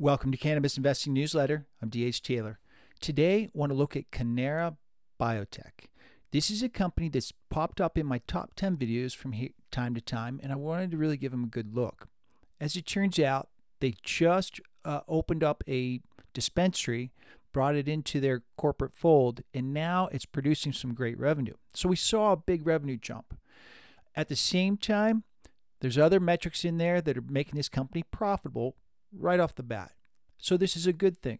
Welcome to Cannabis Investing Newsletter. I'm DH Taylor. Today, I want to look at Cannara Biotech. This is a company that's popped up in my top 10 videos from time to time, and I wanted to really give them a good look. As it turns out, they just uh, opened up a dispensary, brought it into their corporate fold, and now it's producing some great revenue. So we saw a big revenue jump. At the same time, there's other metrics in there that are making this company profitable right off the bat. So this is a good thing.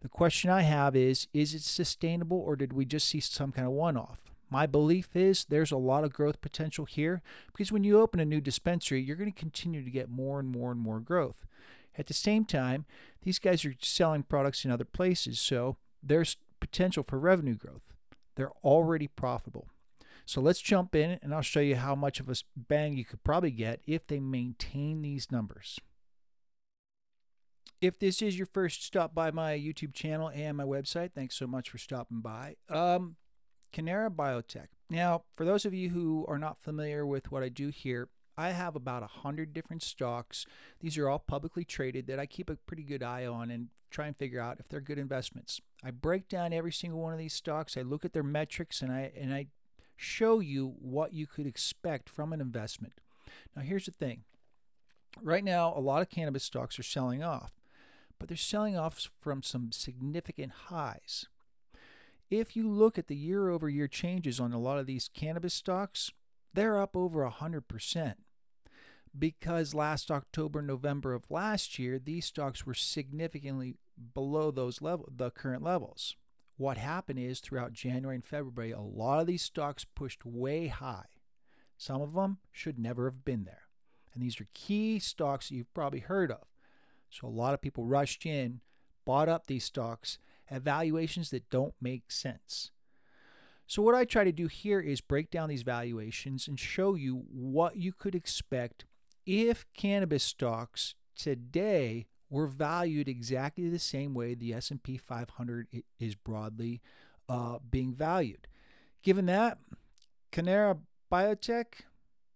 The question I have is is it sustainable or did we just see some kind of one off? My belief is there's a lot of growth potential here because when you open a new dispensary, you're going to continue to get more and more and more growth. At the same time, these guys are selling products in other places, so there's potential for revenue growth. They're already profitable. So let's jump in and I'll show you how much of a bang you could probably get if they maintain these numbers. If this is your first stop by my YouTube channel and my website, thanks so much for stopping by. Um, Cannara Biotech. Now, for those of you who are not familiar with what I do here, I have about a hundred different stocks. These are all publicly traded that I keep a pretty good eye on and try and figure out if they're good investments. I break down every single one of these stocks. I look at their metrics and I and I show you what you could expect from an investment. Now, here's the thing. Right now, a lot of cannabis stocks are selling off but they're selling off from some significant highs. If you look at the year over year changes on a lot of these cannabis stocks, they're up over 100%. Because last October, November of last year, these stocks were significantly below those level, the current levels. What happened is throughout January and February, a lot of these stocks pushed way high. Some of them should never have been there. And these are key stocks that you've probably heard of. So a lot of people rushed in, bought up these stocks at valuations that don't make sense. So what I try to do here is break down these valuations and show you what you could expect if cannabis stocks today were valued exactly the same way the S&P 500 is broadly uh, being valued. Given that, Cannara Biotech,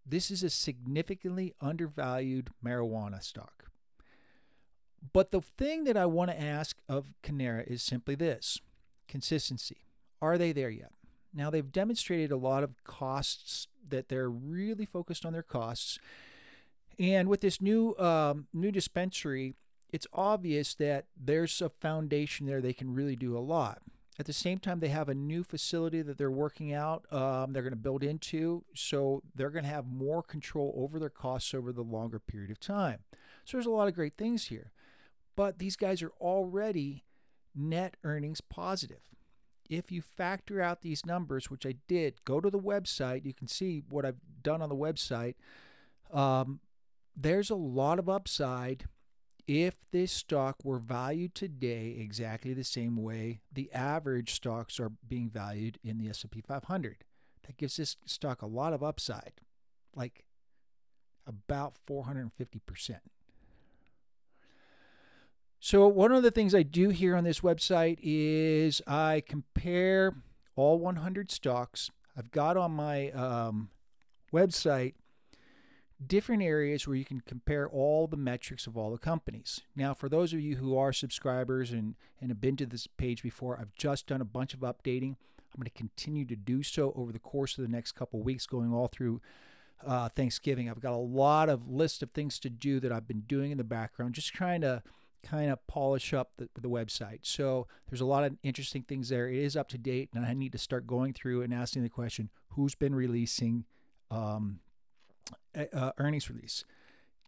this is a significantly undervalued marijuana stock. But the thing that I want to ask of Cannara is simply this consistency. Are they there yet? Now, they've demonstrated a lot of costs that they're really focused on their costs. And with this new um, new dispensary, it's obvious that there's a foundation there they can really do a lot. At the same time, they have a new facility that they're working out, um, they're going to build into, so they're going to have more control over their costs over the longer period of time. So there's a lot of great things here. But these guys are already net earnings positive. If you factor out these numbers, which I did, go to the website. You can see what I've done on the website. Um, there's a lot of upside if this stock were valued today exactly the same way the average stocks are being valued in the S&P 500. That gives this stock a lot of upside, like about 450%. So, one of the things I do here on this website is I compare all 100 stocks. I've got on my um, website different areas where you can compare all the metrics of all the companies. Now, for those of you who are subscribers and, and have been to this page before, I've just done a bunch of updating. I'm going to continue to do so over the course of the next couple weeks, going all through uh, Thanksgiving. I've got a lot of list of things to do that I've been doing in the background, just trying to kind of polish up the, the website. So there's a lot of interesting things there. It is up to date, and I need to start going through and asking the question who's been releasing um, uh, earnings release.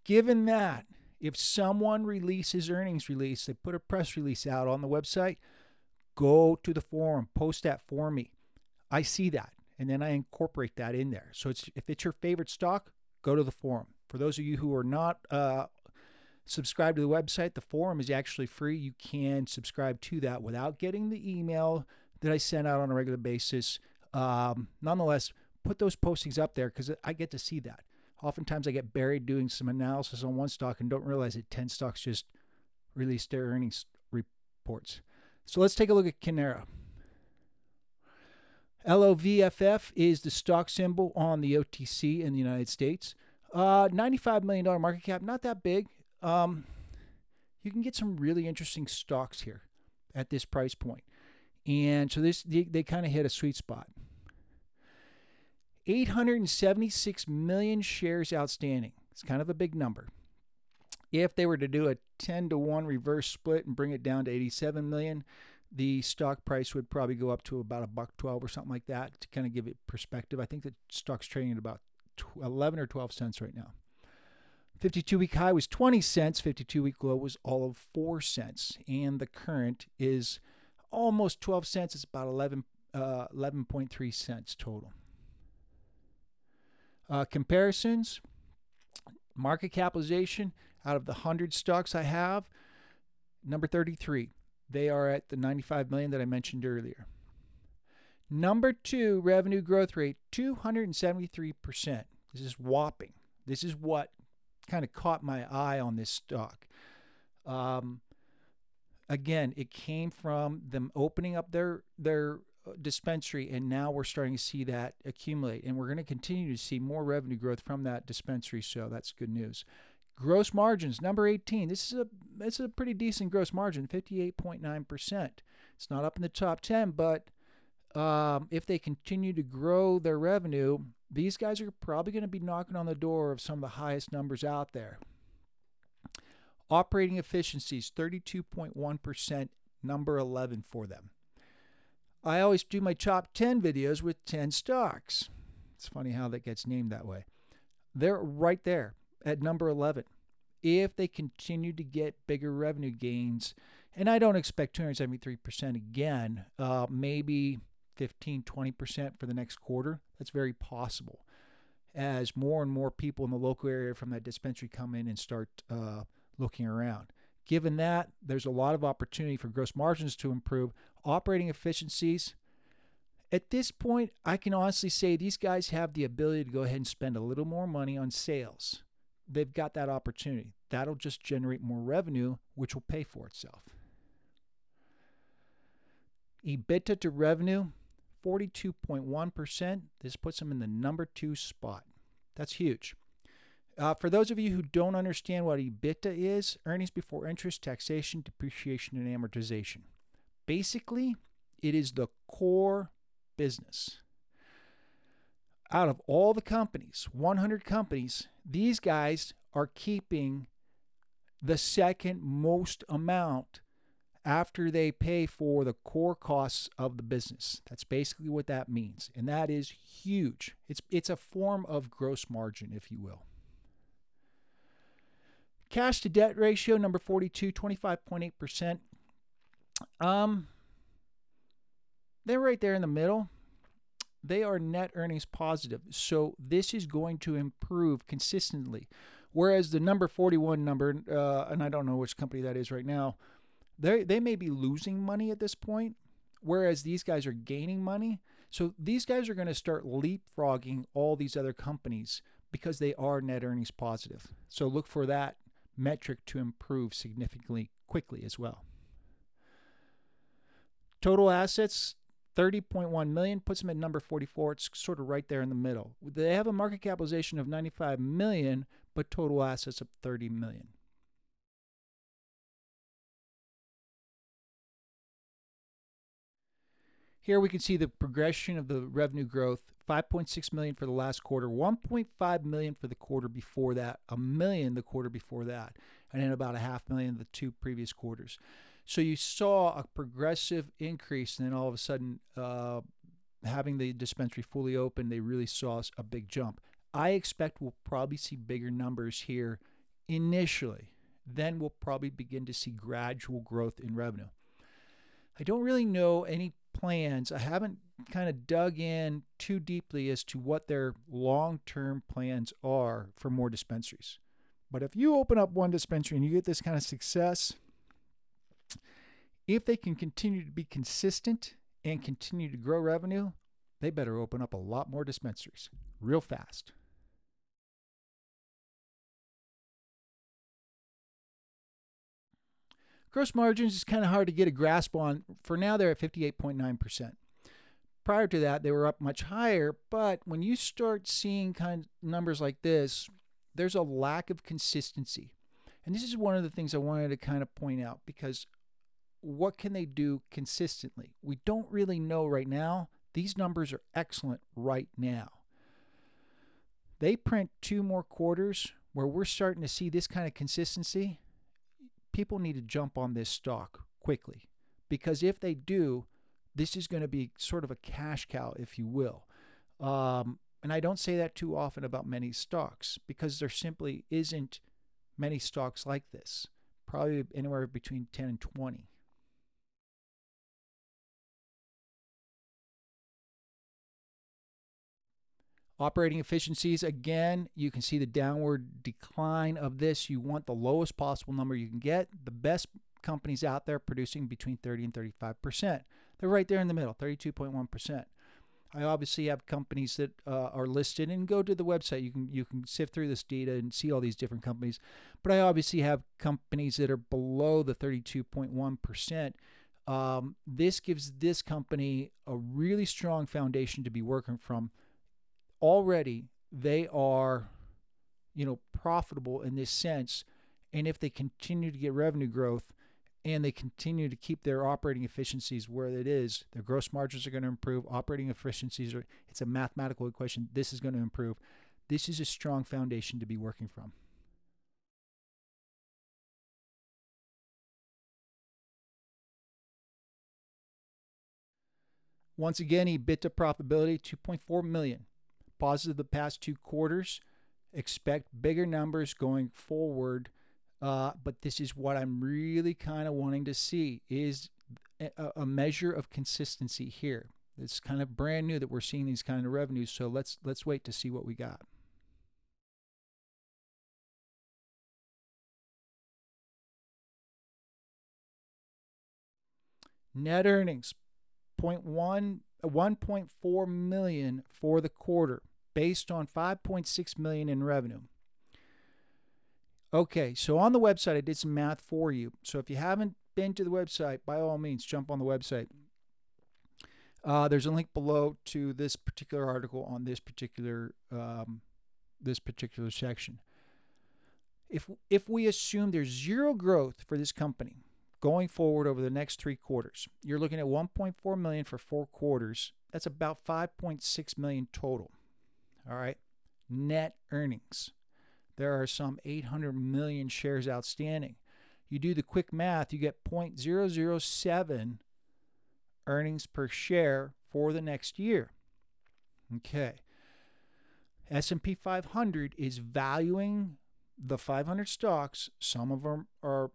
Given that, if someone releases earnings release, they put a press release out on the website, go to the forum, post that for me. I see that, and then I incorporate that in there. So it's if it's your favorite stock, go to the forum. For those of you who are not uh, subscribe to the website. The forum is actually free. You can subscribe to that without getting the email that I send out on a regular basis. Um, nonetheless, put those postings up there because I get to see that. Oftentimes, I get buried doing some analysis on one stock and don't realize that 10 stocks just released their earnings reports. So let's take a look at Cannara. LOVFF is the stock symbol on the OTC in the United States. Uh, $95 million market cap, not that big. Um, you can get some really interesting stocks here at this price point. And so this they, they kind of hit a sweet spot. 876 million shares outstanding. It's kind of a big number. If they were to do a 10 to 1 reverse split and bring it down to 87 million, the stock price would probably go up to about a buck 12 or something like that to kind of give it perspective. I think the stock's trading at about 11 or 12 cents right now. 52 week high was 20 cents, 52 week low was all of 4 cents, and the current is almost 12 cents. It's about 11 uh, 11.3 cents total. Uh, comparisons market capitalization out of the 100 stocks I have, number 33. They are at the 95 million that I mentioned earlier. Number two, revenue growth rate, 273%. This is whopping. This is what kind of caught my eye on this stock. Um, again, it came from them opening up their their uh, dispensary, and now we're starting to see that accumulate, and we're going to continue to see more revenue growth from that dispensary. So that's good news. Gross margins, number 18. This is a it's a pretty decent gross margin, 58.9%. It's not up in the top 10, but um, if they continue to grow their revenue, these guys are probably going to be knocking on the door of some of the highest numbers out there. Operating efficiencies, 32.1%, number 11 for them. I always do my top 10 videos with 10 stocks. It's funny how that gets named that way. They're right there at number 11. If they continue to get bigger revenue gains, and I don't expect 273% again, uh, maybe 15, 20% for the next quarter, that's very possible. As more and more people in the local area from that dispensary come in and start uh, looking around. Given that, there's a lot of opportunity for gross margins to improve, operating efficiencies. At this point, I can honestly say these guys have the ability to go ahead and spend a little more money on sales. They've got that opportunity. That'll just generate more revenue, which will pay for itself. EBITDA to revenue, 42.1%. This puts them in the number two spot. That's huge. Uh, for those of you who don't understand what EBITDA is, earnings before interest, taxation, depreciation, and amortization. Basically, it is the core business. Out of all the companies, 100 companies, these guys are keeping the second most amount after they pay for the core costs of the business. That's basically what that means. And that is huge. It's it's a form of gross margin, if you will. Cash to debt ratio number 42, 25.8%. Um, they're right there in the middle. They are net earnings positive. So this is going to improve consistently. Whereas the number 41 number, uh, and I don't know which company that is right now, they they may be losing money at this point, whereas these guys are gaining money. So these guys are going to start leapfrogging all these other companies because they are net earnings positive. So look for that metric to improve significantly quickly as well. Total assets 30.1 million puts them at number 44. It's sort of right there in the middle. They have a market capitalization of 95 million, but total assets of 30 million. Here we can see the progression of the revenue growth 5.6 million for the last quarter, 1.5 million for the quarter before that, a million the quarter before that, and then about a half million the two previous quarters. So you saw a progressive increase, and then all of a sudden, uh, having the dispensary fully open, they really saw a big jump. I expect we'll probably see bigger numbers here initially. Then we'll probably begin to see gradual growth in revenue. I don't really know any plans. I haven't kind of dug in too deeply as to what their long term plans are for more dispensaries. But if you open up one dispensary and you get this kind of success, if they can continue to be consistent and continue to grow revenue, they better open up a lot more dispensaries real fast. Gross margins is kind of hard to get a grasp on. For now, they're at 58.9%. Prior to that, they were up much higher, but when you start seeing kind of numbers like this, there's a lack of consistency. And this is one of the things I wanted to kind of point out because what can they do consistently? We don't really know right now. These numbers are excellent right now. They print two more quarters where we're starting to see this kind of consistency. People need to jump on this stock quickly because if they do, this is going to be sort of a cash cow, if you will. Um, and I don't say that too often about many stocks because there simply isn't many stocks like this, probably anywhere between 10 and 20. Operating efficiencies, again, you can see the downward decline of this. You want the lowest possible number you can get. The best companies out there producing between 30 and 35%. They're right there in the middle, 32.1%. I obviously have companies that uh, are listed and go to the website. You can you can sift through this data and see all these different companies. But I obviously have companies that are below the 32.1%. Um, this gives this company a really strong foundation to be working from. Already, they are, you know, profitable in this sense, and if they continue to get revenue growth, and they continue to keep their operating efficiencies where it is, their gross margins are going to improve. Operating efficiencies are, it's a mathematical equation. This is going to improve. This is a strong foundation to be working from. Once again, EBITDA profitability 2.4 million. Positive the past two quarters. Expect bigger numbers going forward uh, but this is what I'm really kind of wanting to see is a, a measure of consistency here. It's kind of brand new that we're seeing these kind of revenues. So let's let's wait to see what we got. Net earnings 0.1 1.4 million for the quarter based on 5.6 million in revenue. Okay, so on the website, I did some math for you. So if you haven't been to the website, by all means, jump on the website. Uh, there's a link below to this particular article on this particular um, this particular section. If if we assume there's zero growth for this company going forward over the next three quarters, you're looking at 1.4 million for four quarters. That's about 5.6 million total. All right, net earnings there are some 800 million shares outstanding. You do the quick math, you get 0.007 earnings per share for the next year. Okay. S&P 500 is valuing the 500 stocks. Some of them are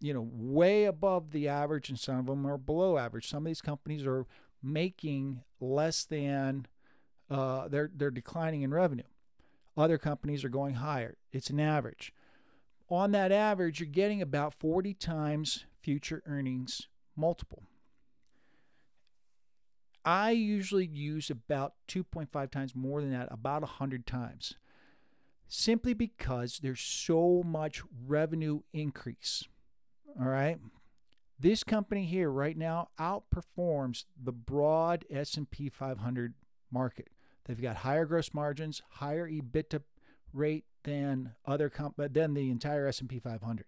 you know way above the average and some of them are below average. Some of these companies are making less than uh, they're they're declining in revenue. Other companies are going higher. It's an average. On that average, you're getting about 40 times future earnings multiple. I usually use about 2.5 times more than that, about 100 times, simply because there's so much revenue increase. All right? This company here right now outperforms the broad S&P 500 market. They've got higher gross margins, higher EBITDA rate than other comp- uh, than the entire S&P 500.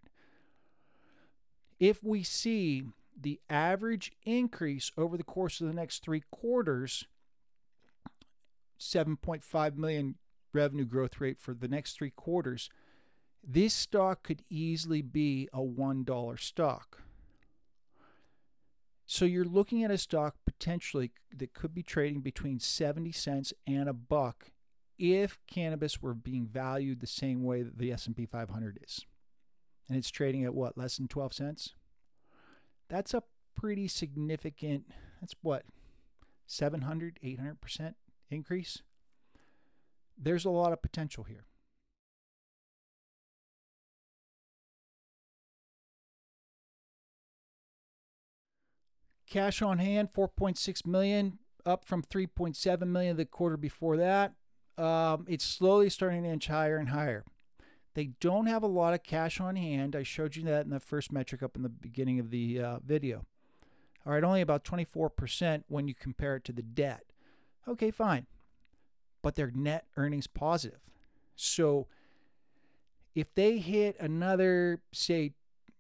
If we see the average increase over the course of the next 3 quarters 7.5 million revenue growth rate for the next 3 quarters, this stock could easily be a $1 stock. So you're looking at a stock potentially that could be trading between 70 cents and a buck if cannabis were being valued the same way that the S&P 500 is. And it's trading at what, less than 12 cents? That's a pretty significant, that's what, 700, 800% increase? There's a lot of potential here. Cash on hand, 4.6 million, up from 3.7 million the quarter before that. Um, it's slowly starting to inch higher and higher. They don't have a lot of cash on hand. I showed you that in the first metric up in the beginning of the uh, video. All right, only about 24% when you compare it to the debt. Okay, fine. But their net earnings positive. So if they hit another, say,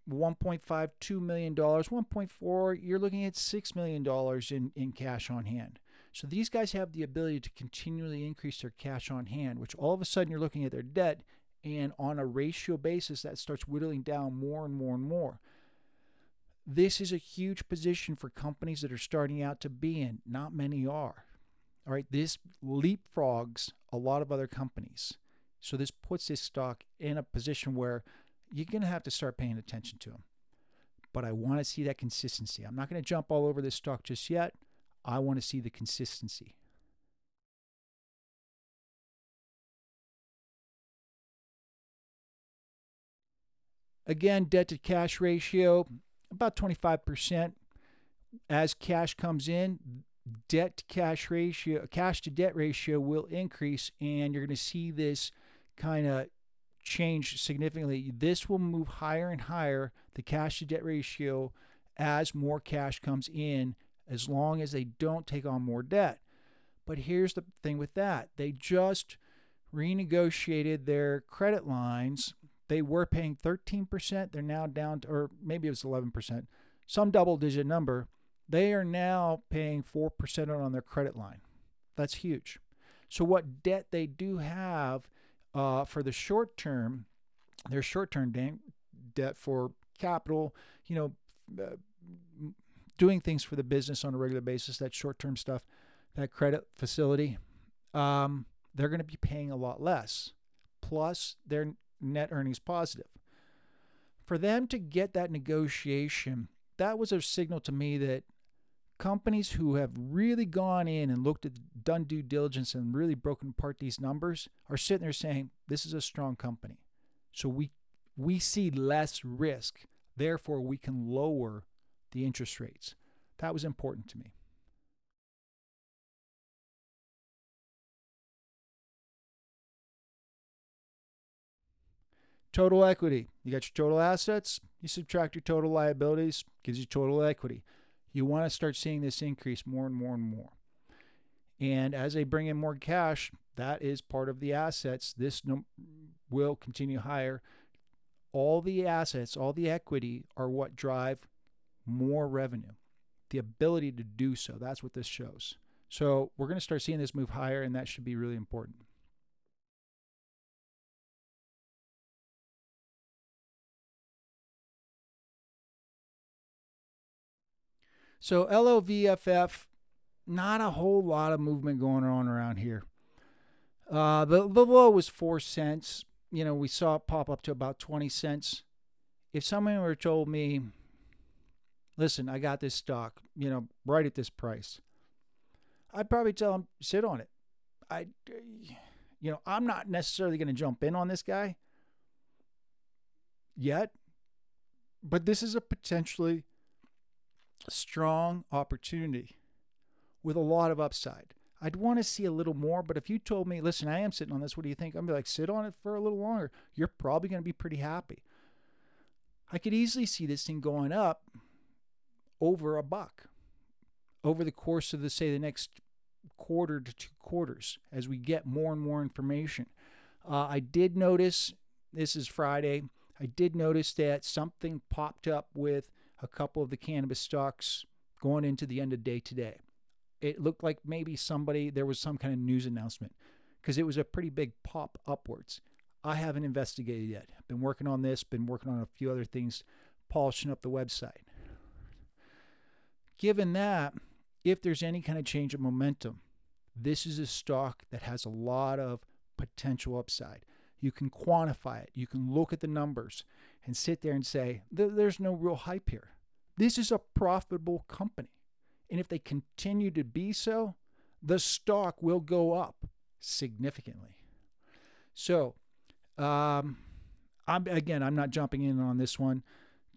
1.5, 2 million dollars, 1.4, you're looking at six million dollars in, in cash on hand. So these guys have the ability to continually increase their cash on hand, which all of a sudden you're looking at their debt, and on a ratio basis, that starts whittling down more and more and more. This is a huge position for companies that are starting out to be in. Not many are. All right, this leapfrogs a lot of other companies. So this puts this stock in a position where you're going to have to start paying attention to them. But I want to see that consistency. I'm not going to jump all over this stock just yet. I want to see the consistency. Again, debt to cash ratio about 25%. As cash comes in, debt to cash ratio, cash to debt ratio will increase, and you're going to see this kind of change significantly. This will move higher and higher, the cash to debt ratio, as more cash comes in, as long as they don't take on more debt. But here's the thing with that they just renegotiated their credit lines. They were paying 13%. They're now down to, or maybe it was 11%, some double digit number. They are now paying 4% on their credit line. That's huge. So, what debt they do have uh, for the short term, their short term debt for capital, you know, uh, doing things for the business on a regular basis, that short term stuff, that credit facility, um, they're going to be paying a lot less. Plus, their net earnings positive. For them to get that negotiation, that was a signal to me that companies who have really gone in and looked at done due diligence and really broken apart these numbers are sitting there saying this is a strong company. So we we see less risk therefore we can lower the interest rates. That was important to me. Total equity. You got your total assets you subtract your total liabilities gives you total equity you want to start seeing this increase more and more and more. And as they bring in more cash, that is part of the assets. This will continue higher. All the assets, all the equity are what drive more revenue. The ability to do so. That's what this shows. So we're going to start seeing this move higher, and that should be really important. So LOVFF, not a whole lot of movement going on around here. Uh, the, the low was four cents. You know, we saw it pop up to about 20 cents. If someone were told me, listen, I got this stock, you know, right at this price, I'd probably tell them, sit on it. I, you know, I'm not necessarily going to jump in on this guy yet, but this is a potentially strong opportunity with a lot of upside. I'd want to see a little more, but if you told me, listen, I am sitting on this, what do you think? I'm be like, sit on it for a little longer. You're probably going to be pretty happy. I could easily see this thing going up over a buck over the course of the say the next quarter to two quarters as we get more and more information. Uh, I did notice this is Friday. I did notice that something popped up with a couple of the cannabis stocks going into the end of day today. It looked like maybe somebody, there was some kind of news announcement because it was a pretty big pop upwards. I haven't investigated yet. Been working on this, been working on a few other things, polishing up the website. Given that, if there's any kind of change of momentum, this is a stock that has a lot of potential upside. You can quantify it, you can look at the numbers, and sit there and say, there's no real hype here. This is a profitable company. And if they continue to be so, the stock will go up significantly. So, um, I'm again, I'm not jumping in on this one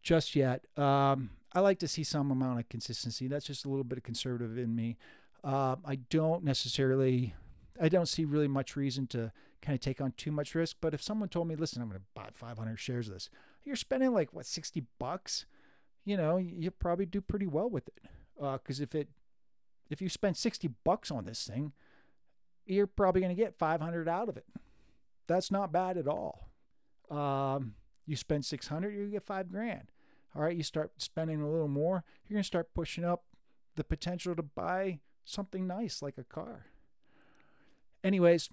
just yet. Um, I like to see some amount of consistency. That's just a little bit of conservative in me. Uh, I don't necessarily, I don't see really much reason to kind of take on too much risk. But if someone told me, listen, I'm going to buy 500 shares of this, you're spending like what 60 bucks you know you probably do pretty well with it because uh, if it if you spend 60 bucks on this thing you're probably going to get 500 out of it that's not bad at all Um, you spend 600, you get five grand. All right, you start spending a little more, you're going to start pushing up the potential to buy something nice like a car. Anyways,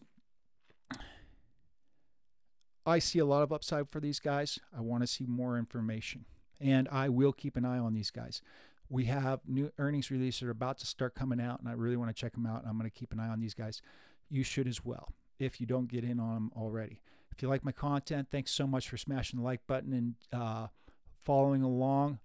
I see a lot of upside for these guys. I want to see more information, and I will keep an eye on these guys. We have new earnings releases are about to start coming out, and I really want to check them out. And I'm going to keep an eye on these guys. You should as well if you don't get in on them already. If you like my content, thanks so much for smashing the like button and uh, following along.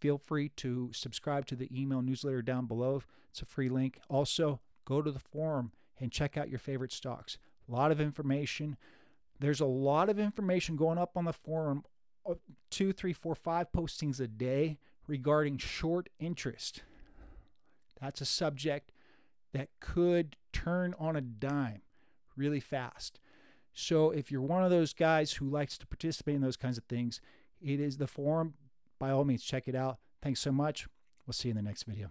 Feel free to subscribe to the email newsletter down below. It's a free link. Also, go to the forum and check out your favorite stocks. A lot of information. There's a lot of information going up on the forum uh, two, three, four, five postings a day regarding short interest. That's a subject that could turn on a dime really fast. So if you're one of those guys who likes to participate in those kinds of things, it is the forum. By all means, check it out. Thanks so much. We'll see you in the next video.